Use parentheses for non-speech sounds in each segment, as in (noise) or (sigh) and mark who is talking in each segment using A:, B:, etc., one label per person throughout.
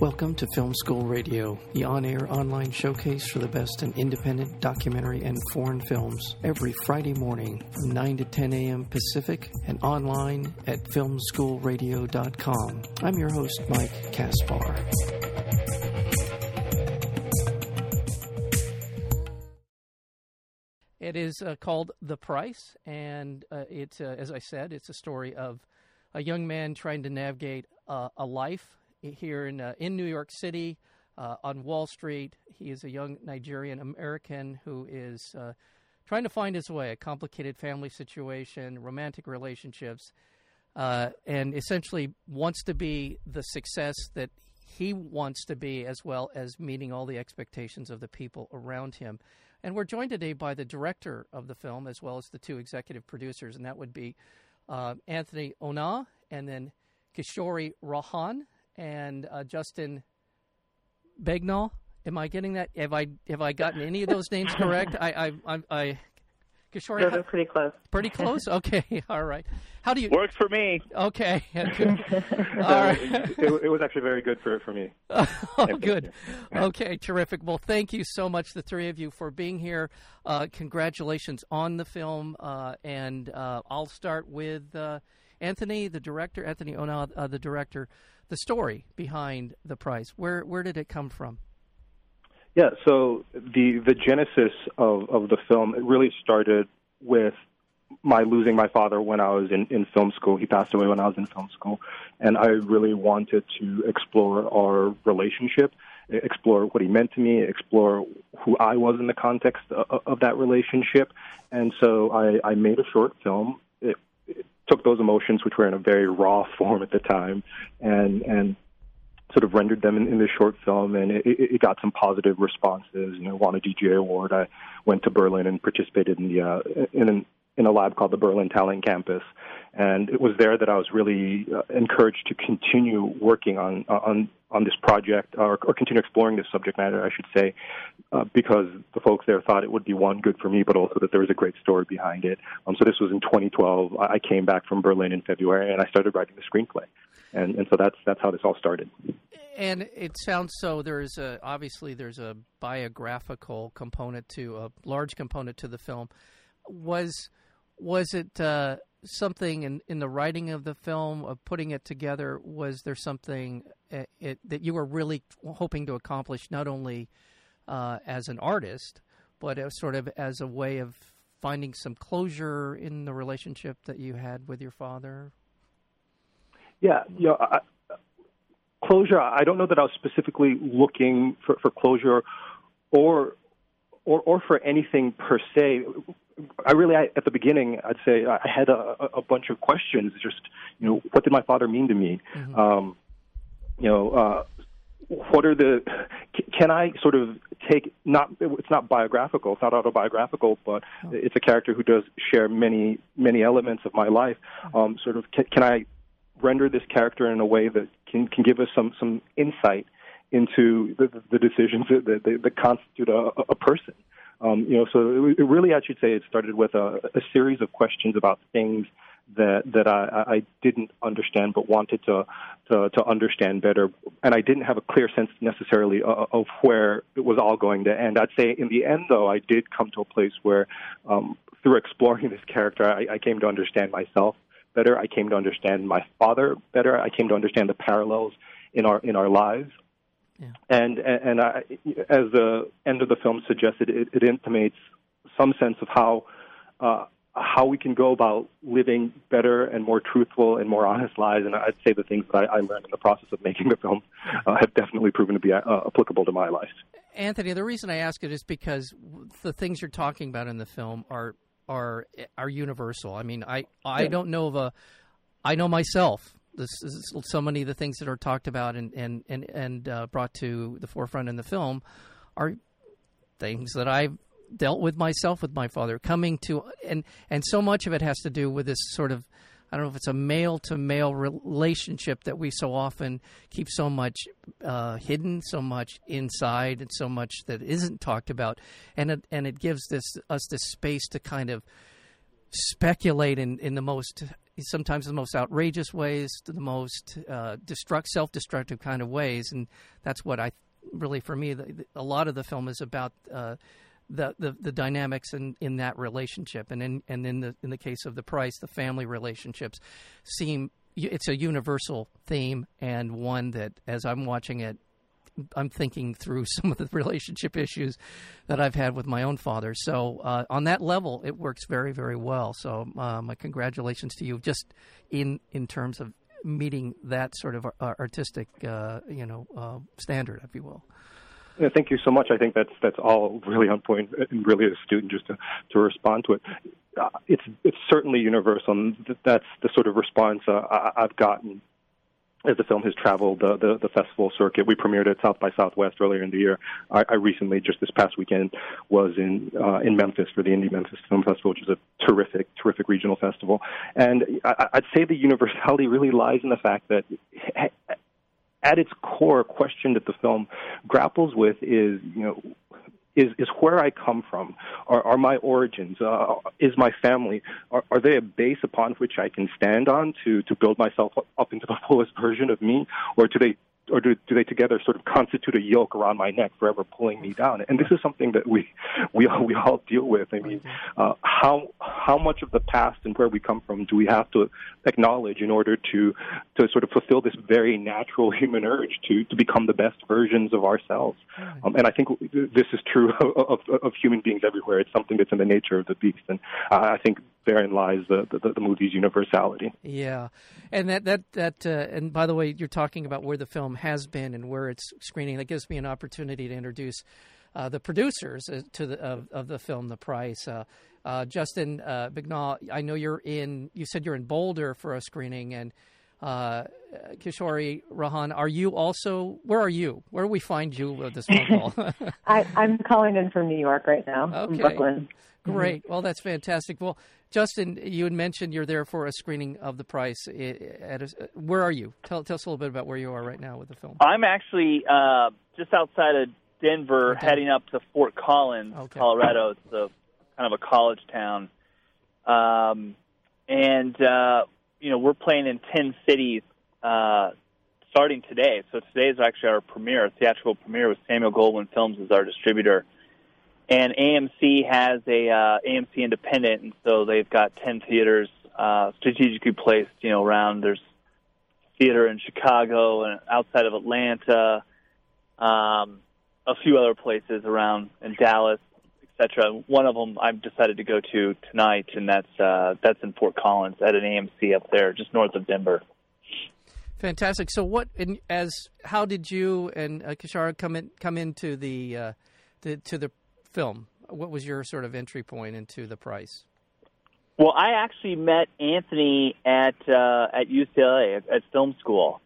A: Welcome to Film School Radio, the on air online showcase for the best in independent documentary and foreign films, every Friday morning from 9 to 10 a.m. Pacific and online at filmschoolradio.com. I'm your host, Mike Caspar. It is uh, called The Price, and uh, it's, uh, as I said, it's a story of a young man trying to navigate uh, a life here in uh, in New York City uh, on Wall Street. He is a young Nigerian American who is uh, trying to find his way. A complicated family situation, romantic relationships, uh, and essentially wants to be the success that he wants to be, as well as meeting all the expectations of the people around him. And we're joined today by the director of the film, as well as the two executive producers, and that would be uh, Anthony Onah and then Kishori Rohan and uh, Justin Begnall. Am I getting that? Have I have I gotten any of those names (laughs) correct? I I I. I
B: Kishore, Those are pretty close.
A: Pretty close. (laughs) Okay. (laughs) All right. How do you
C: works for me?
A: Okay. All
C: right. it, it, was actually very good for for me.
A: oh, good. Okay. Terrific. Well, thank you so much, the three of you, for being here. Uh, congratulations on the film, uh, and uh, I'll start with uh, Anthony, the director. Anthony Onah, uh, the director the story behind the price. Where where did it come from?
C: Yeah, so the the genesis of of the film it really started with my losing my father when I was in, in film school. He passed away when I was in film school, and I really wanted to explore our relationship, explore what he meant to me, explore who I was in the context of, of that relationship, and so I, I made a short film. Took those emotions, which were in a very raw (laughs) form at the time, and and sort of rendered them in, in this short film, and it, it got some positive responses. You know, won a DGA award. I went to Berlin and participated in the uh, in an, in a lab called the Berlin Talent Campus, and it was there that I was really uh, encouraged to continue working on on on this project or, or continue exploring this subject matter, I should say, uh, because the folks there thought it would be one good for me, but also that there was a great story behind it. Um, so this was in 2012. I came back from Berlin in February, and I started writing the screenplay, and and so that's that's how this all started.
A: And it sounds so. There's a obviously there's a biographical component to a large component to the film. Was was it? Uh, something in, in the writing of the film, of putting it together, was there something uh, it, that you were really hoping to accomplish, not only uh, as an artist, but sort of as a way of finding some closure in the relationship that you had with your father?
C: Yeah, you know, I, closure. I don't know that I was specifically looking for, for closure, or or or for anything per se. I really, I, at the beginning, I'd say I had a, a bunch of questions. Just, you know, what did my father mean to me? Mm-hmm. Um, you know, uh, what are the? Can I sort of take not? It's not biographical. It's not autobiographical, but oh. it's a character who does share many many elements of my life. Mm-hmm. Um, sort of, can, can I render this character in a way that can can give us some some insight into the, the decisions that, that, that constitute a, a person. Um, you know, so it, it really, I should say, it started with a, a series of questions about things that that I, I didn't understand, but wanted to, to to understand better, and I didn't have a clear sense necessarily of, of where it was all going to end. I'd say in the end, though, I did come to a place where, um, through exploring (laughs) this character, I, I came to understand myself better. I came to understand my father better. I came to understand the parallels in our in our lives. Yeah. And and I, as the end of the film suggested, it, it intimates some sense of how uh, how we can go about living better and more truthful and more honest lives. And I'd say the things that I, I learned in the process of making the film uh, have definitely proven to be uh, applicable to my life.
A: Anthony, the reason I ask it is because the things you're talking about in the film are are are universal. I mean, I I don't know of a I know myself this is so many of the things that are talked about and and and and uh, brought to the forefront in the film are things that I've dealt with myself with my father coming to and and so much of it has to do with this sort of I don't know if it's a male to male relationship that we so often keep so much uh, hidden, so much inside, and so much that isn't talked about, and it, and it gives this us this space to kind of speculate in, in the most sometimes the most outrageous ways, the most uh, destruct, self-destructive kind of ways, and that's what I really, for me, the, the, a lot of the film is about. Uh, the, the, the dynamics in, in that relationship and in and in the in the case of the price the family relationships seem it's a universal theme and one that as I'm watching it I'm thinking through (laughs) some of the relationship issues that I've had with my own father. So uh, on that level, it works very, very well. So uh, my congratulations to you, just in in terms of meeting that sort of uh, artistic, uh, you know, uh, standard, if you will.
C: Yeah, thank you so much. I think that's that's all really on point and really astute. And just to to respond to it, uh, it's it's certainly universal. And that's the sort of response I've gotten as the film has traveled the, the, the festival circuit. We premiered at South by Southwest earlier in the year. I, I recently, just this past weekend, was in uh, in Memphis for the Indie Memphis Film Festival, which is a terrific, terrific regional festival. And I, I'd say the universality really lies in the fact that at its core, a question that the film grapples with is, you know, is is where I come from. Are, are my origins? Uh, is my family? Are, are they a base upon which I can stand on to to build myself up into the (laughs) fullest version of me, or do they or do, do they together sort of constitute a yoke around my neck, forever pulling me down? And this is something that we (laughs) we all, we all deal with. I mean, uh, how how much of the past and where we come from do we have to acknowledge in order to to sort of fulfill this very natural (laughs) human urge to to become the best versions of ourselves? Um, and I think this is true (laughs) of, of, of human beings everywhere. It's something that's in the nature of the beast, and uh, I think therein lies the, the, the movie's universality.
A: Yeah, and that that that uh, and by the way, you're talking about where the film has been and where it's screening. That gives me an opportunity to introduce uh, the producers uh, to the of, of, the film, The Price. Uh, uh Justin uh, Bignall, I know you're in. You said you're in Boulder for a screening, and uh, Kishori Rahan, are you also? Where are you? Where do we find you with this phone call? (laughs)
B: I, am calling in from New York right now, okay. from Brooklyn.
A: Great. Well, that's fantastic. Well, Justin, you had mentioned you're there for a screening of The Price. At a, where are you? Tell, tell us a little bit about where you are right now with the film.
D: I'm actually uh, just outside of Denver, okay. heading up to Fort Collins, okay. Colorado. It's a kind of a college town, um, and uh, you know we're playing in ten cities uh, starting today. So today is actually our premiere, theatrical premiere with Samuel Goldwyn Films as our distributor and AMC has a uh, AMC Independent, and so they've got ten theaters uh, strategically placed, you know, around. There's theater in Chicago and outside of Atlanta, um, a few other places around in Dallas, etc. One of them I've decided to go to tonight, and that's uh, that's in Fort Collins at an AMC up there, just north of Denver.
A: Fantastic. So, what in, as how did you and uh, Kishara come in come into the, uh, the to the film? What was your sort of entry point into the price?
D: Well, I actually met Anthony at uh, at UCLA at, at film school.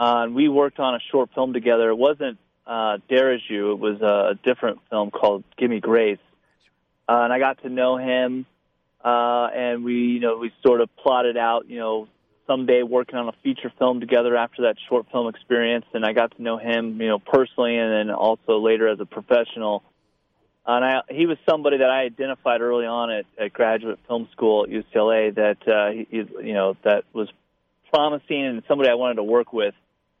D: Uh, and we worked on a short film together. It wasn't uh, Dare As You. It was a different film called Give Me Grace. Uh, and I got to know him, uh, and we, you know, we sort of plotted out, you know, someday working on a feature film together after that short film experience. And I got to know him, you know, personally, and then also later as a professional and I, he was somebody that I identified early on at, at graduate film school at UCLA that uh, he, you know that was promising and somebody I wanted to work with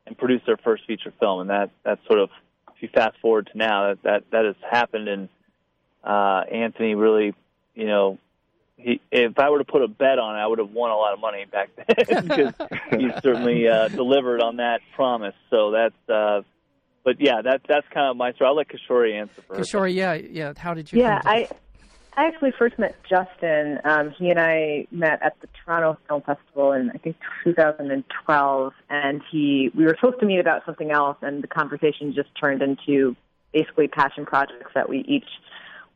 D: and produce their first feature film. And that that sort of if you fast forward to now that that, that has happened and uh, Anthony really you know he, if I were to put a bet on it, I would have won a lot of money back then (laughs) because he (laughs) certainly uh, delivered on that promise. So that's uh, but yeah, that that's kind of my story. I'll let Kishori answer first.
A: Kishori, yeah, yeah. How did you?
B: Yeah, I I actually first met Justin. Um, he and I met at the Toronto Film Festival in I think 2012, and he we were supposed to meet about something else, and the conversation just turned into basically passion projects that we each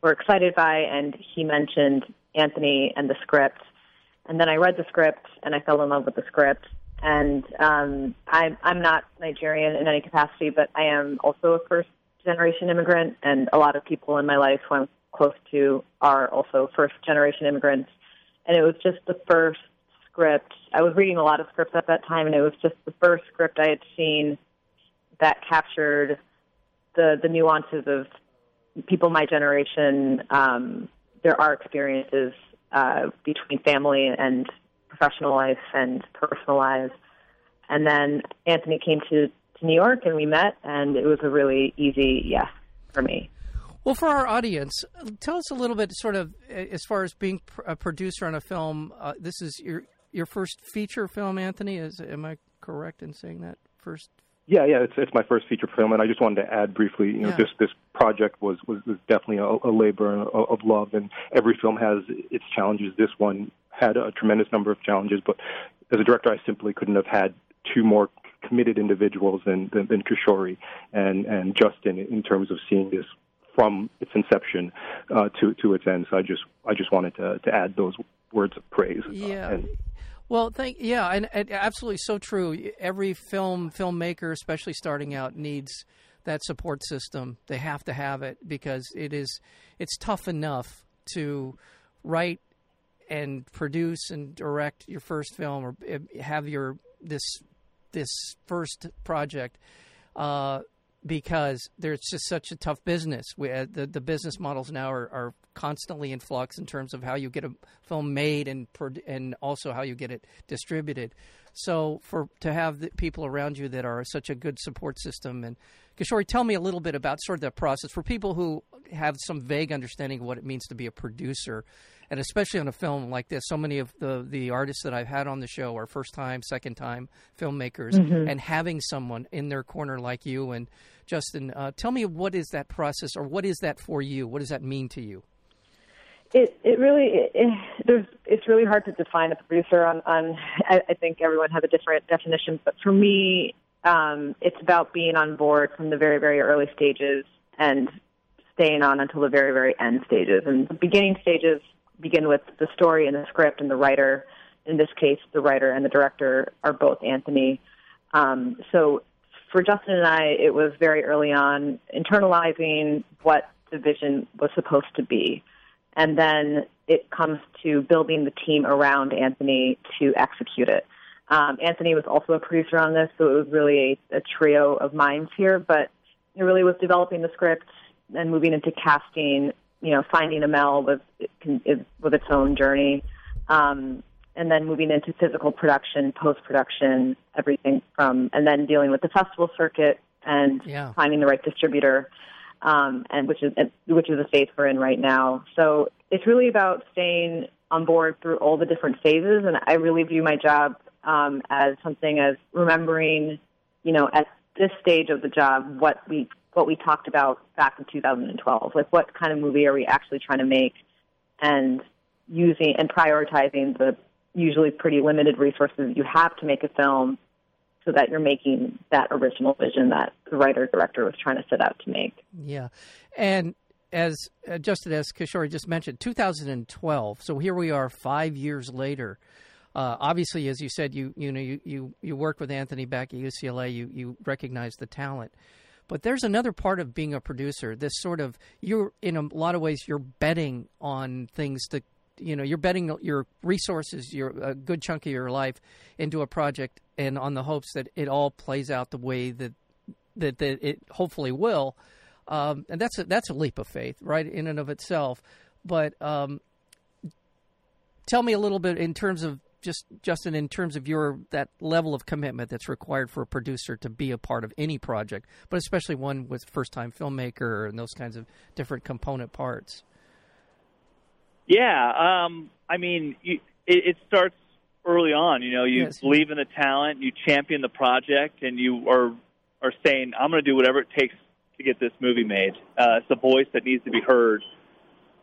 B: were excited by. And he mentioned Anthony and the script, and then I read the script and I fell in love with the script and um, I'm I'm not Nigerian in any capacity, but I am also a first generation immigrant, and a lot of people in my life who I'm close to are also first generation immigrants. And it was just the first script. I was reading a lot of scripts at that time, and it was just the first script I had seen that captured the the nuances of people my generation. Um, there are experiences uh, between family and professional life and personal lives. And then Anthony came to, to New York and we met, and it was a really easy yes for me.
A: Well, for our audience, tell us a little bit, sort of, as far as being a producer on a film. Uh, this is your your first feature film, Anthony. Is am I correct in saying that first?
C: Yeah, yeah, it's it's my first feature film, and I just wanted to add briefly. You know,
A: Yeah.
C: this this project was was, was definitely a, a labor of, of love, and every film has its challenges. This one had a tremendous number of challenges, but as a director, I simply couldn't have had two more committed individuals than than, than Kishori and and Justin in terms of seeing this from its inception uh, to to its end. So I just I just wanted to to add those words of praise. uh,
A: Yeah.
C: and
A: Well, thank yeah, and, and absolutely so true. Every film filmmaker, especially starting out, needs that support system. They have to have it because it is it's tough enough to write and produce and direct your first film or eh, have your this this first project uh, because there's just such a tough business. We, uh, the the business models now are, are constantly in flux in terms of how you get a film made and and also how you get it distributed. So for to have people around you that are such a good support system and Kishori, tell me a little bit about sort of that process for people who have some vague understanding of what it means to be a producer, and especially on a film like this. So many of the the artists that I've had on the show are first time, second time filmmakers, and having someone in their corner like you and Justin, uh, tell me what is that process, or what is that for you? What does that mean to you?
B: It it really it, it, there's it's really hard to define a producer on on. I, I think everyone has a different definition, but for me, um, it's about being on board from the very very early stages and staying on until the very very end stages. And the beginning stages begin with the story and the script and the writer. In this case, the writer and the director are both Anthony. Um, so for Justin and I, it was very early on internalizing what the vision was supposed to be. And then it comes to building the team around Anthony to execute it. Um, Anthony was also a producer on this, so it was really a, a trio of minds here, but it really was developing the script and moving into casting, you know, finding a Mel was, with its own journey. Um, and then moving into physical production, post production, everything from, and then dealing with the festival circuit and
A: Yeah.
B: finding the right distributor, um, and which is which is the phase we're in right now. So it's really about staying on board through all the different phases, and I really view my job um, as something as remembering, you know, at this stage of the job, what we what we talked about back in 2012, like what kind of movie are we actually trying to make, and using and prioritizing the usually pretty limited resources you have to make a film so that you're making that original vision that the writer director was trying to set out to make.
A: Yeah, and as uh, Justin as Kishori just mentioned, 2012. So here we are, five years later. Uh, obviously, as you said, you you know you, you you worked with Anthony back at UCLA. You you recognize the talent, but there's another part of being a producer. This sort of you're in a lot of ways you're betting on things to you know you're betting your resources, your a good chunk of your life into a project, and on the hopes that it all plays out the way that that, that it hopefully will. Um, and that's a, that's a leap of faith, right, in and of itself. But um, tell me a little bit in terms of just Justin, in terms of your that level of commitment that's required for a producer to be a part of any project, but especially one with first time filmmaker and those kinds of different component parts.
D: Yeah, um, I mean, you, it, it starts early on. You know, you
A: Yes.
D: believe in the talent, you champion the project, and you are are saying, "I'm going to do whatever it takes to get this movie made." Uh, it's a voice that needs to be heard,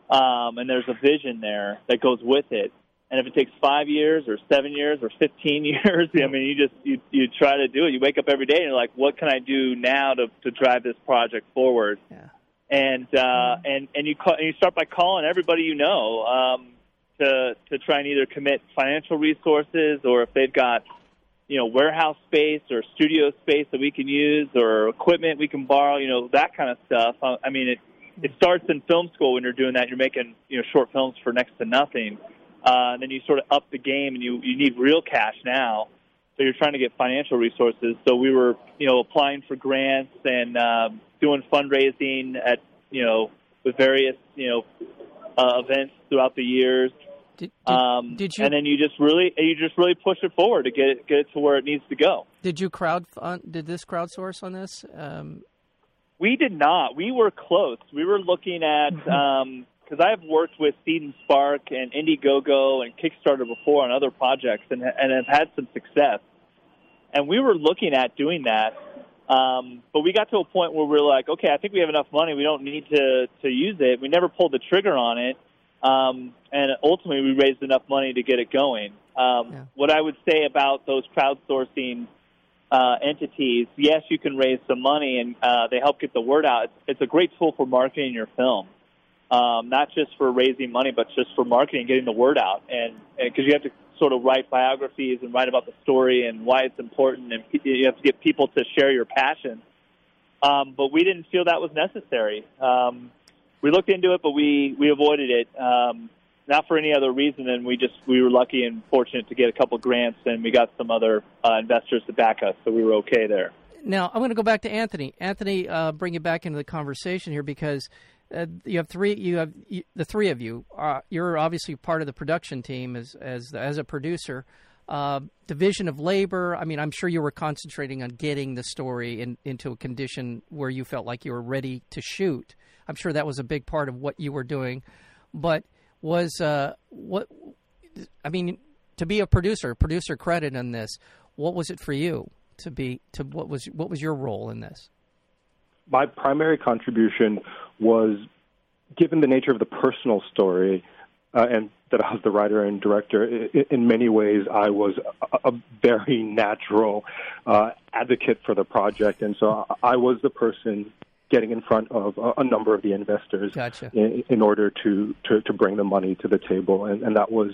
D: um, and there's a vision there that goes with it. And if it takes five years or seven years or 15 (laughs) years, I mean, you just you you try to do it. You wake up every day and you're like, "What can I do now to to drive this project forward?"
A: Yeah.
D: and uh, and and you call, and you start by calling everybody you know um, to to try and either commit financial resources or if they've got you know warehouse space or studio space that we can use or equipment we can borrow, you know that kind of stuff. Uh, I mean, it it starts in film school when you're doing that. You're making you know short films for next to nothing. Uh, and then you sort of up the game, and you you need real cash now. So you're trying to get financial resources. So we were, you know, applying for grants and um, doing fundraising at, you know, with various, you know, uh, events throughout the years.
A: Did, did,
D: um,
A: did you
D: and then you just really you just really push it forward to get it get it to where it needs to go.
A: did you crowd did this crowdsource on this? Um,
D: We did not. We were close. We were looking at because I've worked with Seed and Spark and Indiegogo and Kickstarter before on other projects and and have had some success. And we were looking at doing that, um, but we got to a point where we were like, okay, I think we have enough money. We don't need to to use it. We never pulled the trigger on it, um, and ultimately we raised enough money to get it going. Um,
A: Yeah.
D: What I would say about those crowdsourcing uh, entities, yes, you can raise some money and uh, they help get the word out. It's, it's a great tool for marketing your film, um, not just for raising money, but just for marketing, getting the word out. And because you have to sort of write biographies and write about the story and why it's important, and you have to get people to share your passion. Um, but we didn't feel that was necessary. Um, we looked into it, but we we avoided it. Um, not for any other reason than we just we were lucky and fortunate to get a couple grants and we got some other uh, investors to back us, so we were okay there.
A: Now I'm going to go back to Anthony. Anthony, uh, bring you back into the conversation here because uh, you have three. You have you, the three of you. Uh, you're obviously part of the production team as as as a producer. Uh, division of labor. I mean, I'm sure you were concentrating on getting the story in, into a condition where you felt like you were ready to shoot. I'm sure that was a big part of what you were doing. But was uh, what? I mean, to be a producer, producer credit in this. What was it for you to be? To what was what was your role in this?
C: my primary contribution was given the nature of the personal story uh, and that I was the writer and director, in many ways I was a, a very natural uh, advocate for the project. And so I was the person getting in front of a, a number of the investors
A: Gotcha.
C: in, in order to, to, to bring the money to the table. And, and that was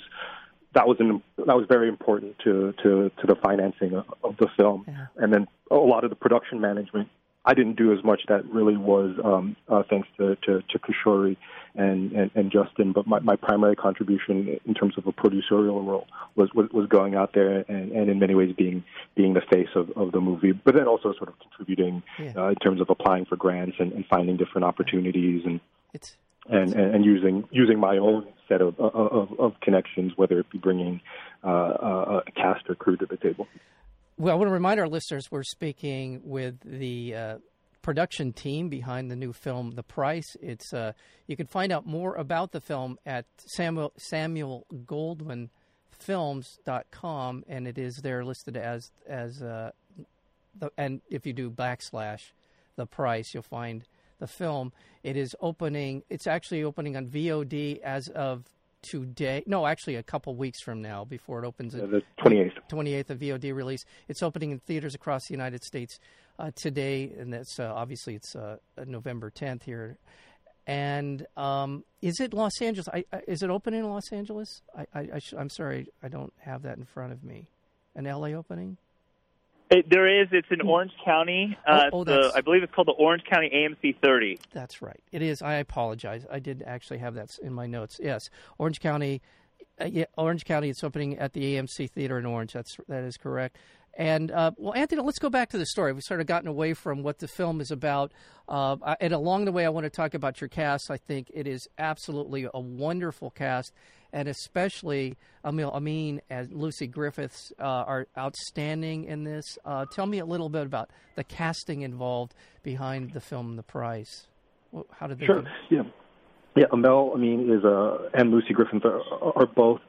C: that was an, that was very important to, to, to the financing of, of the film.
A: Yeah.
C: And then a lot of the production management I didn't do as much. That really was um, uh, thanks to, to, to Kishori and, and, and Justin. But my, my primary contribution in terms of a producerial role was, was, was going out there and, and in many ways being being the face of, of the movie, but then also sort of contributing
A: Yeah.
C: uh, in terms of applying for grants and, and finding different opportunities and,
A: It's
C: and, and, and using using my own set of, of, of connections, whether it be bringing uh, a a cast or crew to the table.
A: Well, I want to remind our listeners we're speaking with the uh, production team behind the new film, The Price. It's uh, you can find out more about the film at Samuel Samuel Goldwyn films.com and it is there listed as as uh, the and if you do backslash the price you'll find the film it is opening it's actually opening on VOD as of today no actually a couple weeks from now before it opens
C: Uh, the 28th.
A: 28th of VOD release. It's opening in theaters across the United States uh, today, and that's uh, obviously it's uh, November 10th here. And um, is it Los Angeles? I, I, is it open in Los Angeles? I, I, I sh- I'm sorry, I don't have that in front of me. An LA opening?
D: It, there is. It's in Orange County. Uh,
A: Oh, oh,
D: the, I believe it's called the Orange County AMC 30.
A: That's right. It is. I apologize. I did actually have that in my notes. Yes, Orange County. Uh, yeah, Orange County. It's opening at the AMC Theater in Orange. That's that is correct. And uh, well, Anthony, let's go back to the story. We've sort of gotten away from what the film is about. Uh, and along the way, I want to talk about your cast. I think it is absolutely a wonderful cast, and especially Emil Ameen and Lucy Griffiths uh, are outstanding in this. Uh, tell me a little bit about the casting involved behind the film, The Price. How did they?
C: Sure.
A: do-
C: Yeah. Yeah. Aml, Ameen is uh, and Lucy Griffin are, are both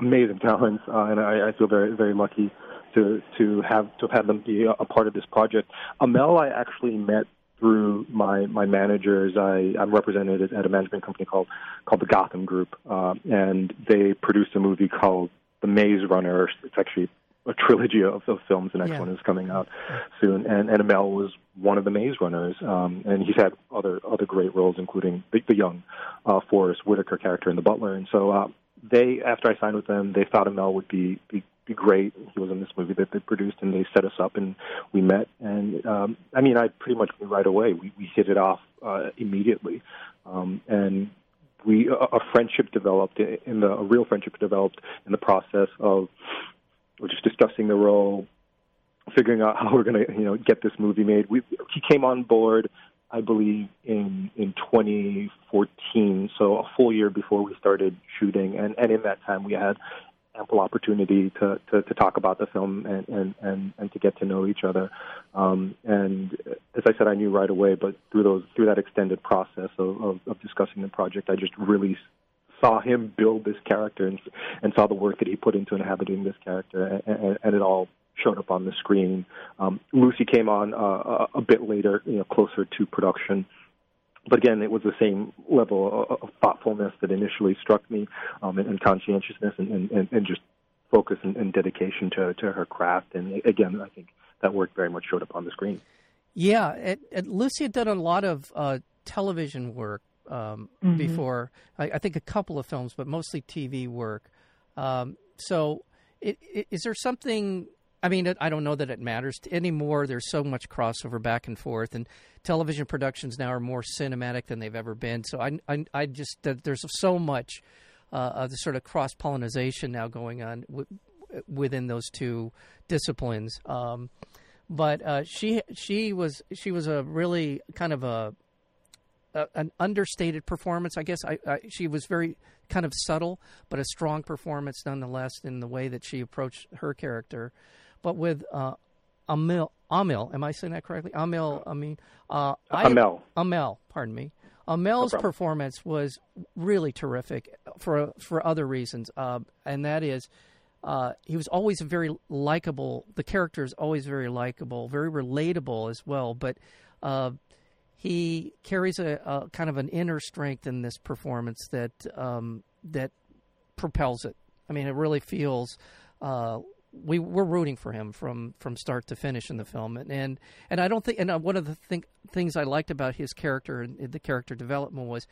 C: amazing talents, uh, and I, I feel very, very lucky to to have to have had them be a, a part of this project. Aml, I actually met through my my managers. I I'm represented at a management company called called the Gotham Group, uh, and they produced a movie called The Maze Runner. It's actually a trilogy of, of films. The next
A: Yeah.
C: one is coming out soon, and, and Aml was one of the Maze Runners, um, and he's had other other great roles, including the, the young uh, Forest Whitaker character in The Butler. And so uh, they, after I signed with them, they thought Aml would be, be be great. He was in this movie that they produced, and they set us up, and we met. And um, I mean, I pretty much right away. We we hit it off uh, immediately, um, and we a, a friendship developed in the a real friendship developed in the process of just discussing the role, figuring out how we're going to you know get this movie made. We he came on board. I believe, in in 2014, so a full year before we started shooting, and and in that time we had ample opportunity to, to, to talk about the film and, and, and, and to get to know each other. Um, and as I said, I knew right away, but through those through that extended process of, of, of discussing the project, I just really saw him build this character and, and saw the work that he put into inhabiting this character, and, and, and it all showed up on the screen. Um, Lucy came on uh, a, a bit later, you know, closer to production but again, it was the same level of, thoughtfulness that initially struck me, um, and, and conscientiousness, and, and, and just focus and, and dedication to, to her craft. And again, I think that work very much showed up on the screen.
A: Yeah, it, it, Lucy had done a lot of uh, television work um, mm-hmm. before. I, I, think a couple of films, but mostly TV work. Um, so, it, it, is there something I mean, I don't know that it matters anymore. There's so much crossover back and forth, and television productions now are more cinematic than they've ever been. So I, I, I just there's so much uh, of the sort of cross pollination now going on w- within those two disciplines. Um, but uh, she she was she was a really kind of a, a an understated performance. I guess I, I, she was very kind of subtle, but a strong performance nonetheless in the way that she approached her character but with uh, Amil, Amil, am I saying that correctly? Amil, I mean, uh,
C: Aml.
A: Aml, pardon me. Aml's no performance was really terrific for for other reasons, uh, and that is uh, he was always very likable. The character is always very likable, very relatable as well. But uh, he carries a, a, kind of an inner strength in this performance that um, that propels it. I mean, it really feels uh, we we're rooting for him from from start to finish in the film, and and, and I don't think and uh, one of the thing, things I liked about his character and the character development was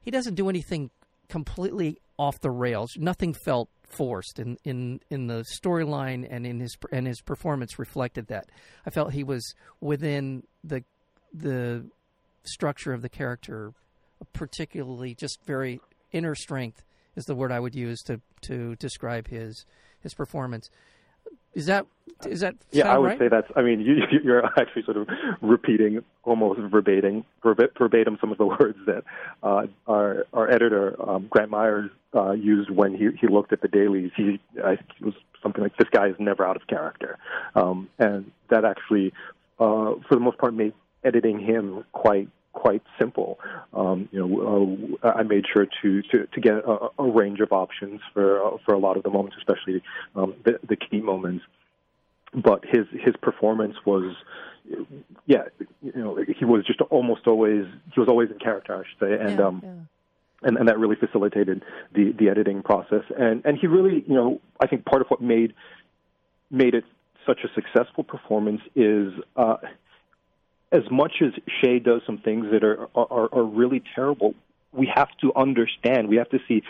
A: he doesn't do anything completely off the rails. Nothing felt forced in in in the storyline and in his and his performance reflected that. I felt he was within the the structure of the character, particularly just very inner strength is the word I would use to to describe his his performance. Is that is that
C: yeah? I would
A: right?
C: say that's. I mean, you, (laughs) you're actually sort of repeating almost verbatim verbatim some of the (laughs) words that uh, our our editor um, Grant Myers uh, used when he he looked at the dailies. He I, it was something like this guy is never out of character, um, and that actually, uh, for the most part, made editing him quite quite simple. Um, you know, uh, I made sure to to, to get a, a range of options for uh, for a lot of the moments, especially um, the, the key moments. But his his performance was, yeah, you know, he was just almost always he was always in character, I should say, and.
A: Yeah,
C: um,
A: yeah.
C: And, and that really facilitated the, the editing process. And, and he really, you know, I think part of what made made it such a successful performance is uh, as much as Shay does some things that are, are, are really terrible, we have to understand, we have to see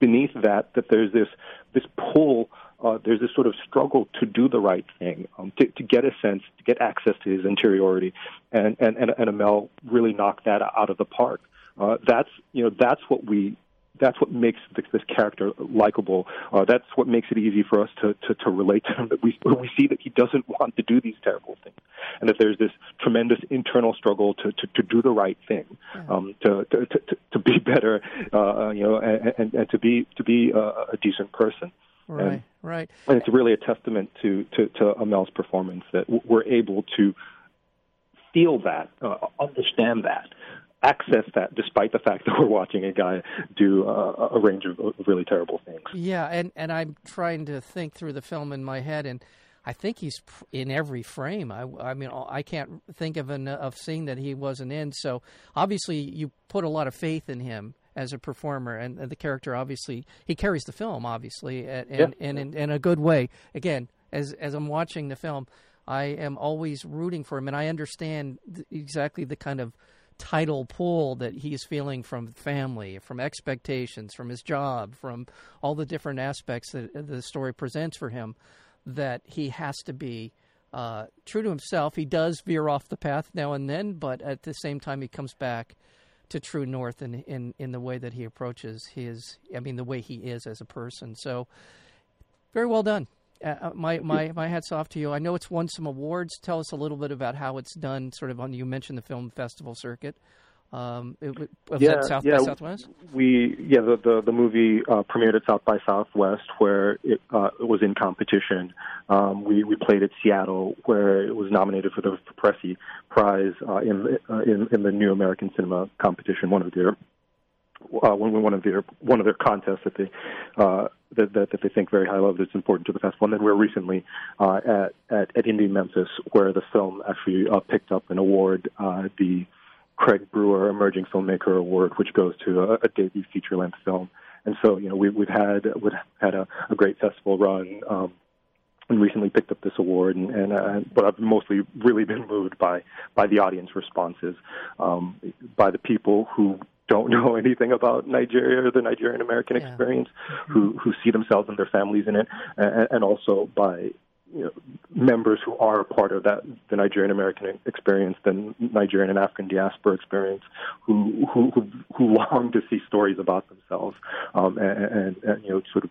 C: beneath that that there's this this pull, uh, there's this sort of struggle to do the right thing, um, to, to get a sense, to get access to his interiority, and and and, and Aml really knocked that out of the park. Uh, that's you know that's what we that's what makes this, this character likable. Uh, that's what makes it easy for us to, to, to relate to him. That we we see that he doesn't want to do these terrible things, and that there's this tremendous internal struggle to, to, to do the right thing, um, to, to, to to be (laughs) better, uh, you know, and, and, and to be to be a, a decent person.
A: Right,
C: and,
A: right.
C: And it's really a testament to to, to Aml's performance that we're able to feel that, uh, understand that, access that despite the fact (laughs) that we're watching a guy do uh, a range of, really terrible things.
A: Yeah, and, and I'm trying to think through the film in my head, and I think he's in every frame. I, I mean, I can't think of an of seeing that he wasn't in. So obviously, you put a lot of faith in him as a performer, and, and the character obviously he carries the film, obviously, and and,
C: yeah.
A: and in, in a good way. Again, as as I'm watching the film, I am always rooting for him, and I understand exactly the kind of tidal pull that he's feeling from family, from expectations, from his job, from all the different aspects that the story presents for him, that he has to be uh, true to himself. He does veer off the path now and then, but at the same time, he comes back to true north in, in, in the way that he approaches his, I mean, the way he is as a person. So, very well done. Uh, my, my my hats off to you. I know it's won some awards. Tell us a little bit about how it's done. Sort of on you mentioned the film festival circuit. Um, it,
C: yeah,
A: South
C: yeah.
A: by Southwest.
C: We yeah the the, the movie uh, premiered at South by Southwest where it, uh, it was in competition. Um, we we played at Seattle where it was nominated for the Pressy Prize uh, in, uh, in in the New American Cinema competition, one of their uh, one of their one of their contests that they uh, that, that, that they think very highly of that's important to the festival. And then we're recently uh, at, at at Indie Memphis where the film actually uh, picked up an award, uh, the Craig Brewer Emerging Filmmaker Award, which goes to a, a debut feature length film. And so, you know, we, we've had we've had a, a great festival run, um, and recently picked up this award. And, and uh, but I've mostly really been moved by by the audience responses, um, by the people who don't know (laughs) anything about Nigeria or the Nigerian American
A: Yeah.
C: experience, who who see themselves and their families in it, and, and also by you know, members who are a part of that the Nigerian American experience, the Nigerian and African diaspora experience, who who who, who long to see stories about themselves, um, and, and, and you know, sort of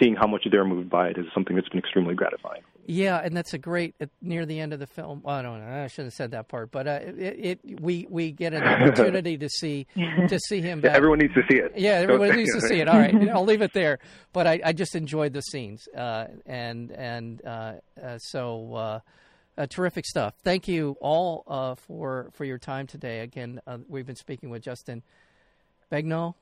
C: seeing how much they're moved by it is something that's been extremely gratifying.
A: Yeah, and that's a great at, near the end of the film. Well, I don't know. I shouldn't have said that part, but uh, it, it we we get an (laughs) opportunity to see to see him back.
C: Everyone needs to see it.
A: Yeah,
C: everyone
A: needs to see it. All right, I'll leave it there. But I, I just enjoyed the scenes, uh, and and uh, uh, so uh, uh, terrific stuff. Thank you all uh, for for your time today. Again, uh, we've been speaking with Justin Begno.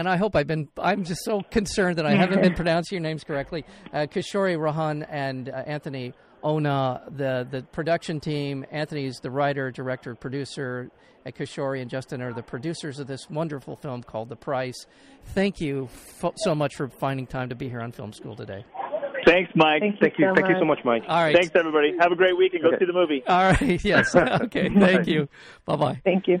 A: And I hope I've been. I'm just so concerned that I haven't been (laughs) pronouncing your names correctly. Uh, Kishori Rahan and uh, Anthony Onah, the the production team. Anthony's the writer, director, producer. Uh, Kishori and Justin are the producers of this wonderful film called The Price. Thank you fo- so much for finding time to be here on Film School today.
D: Thanks, Mike.
B: Thank you,
C: Thank you,
B: so
C: thank you so
B: much.
C: much, Mike.
A: All right.
D: Thanks, everybody. Have a great week and go
C: Okay.
D: see the movie.
A: All right. (laughs) Yes. (laughs) Okay. Thank you. Bye bye.
B: Thank you.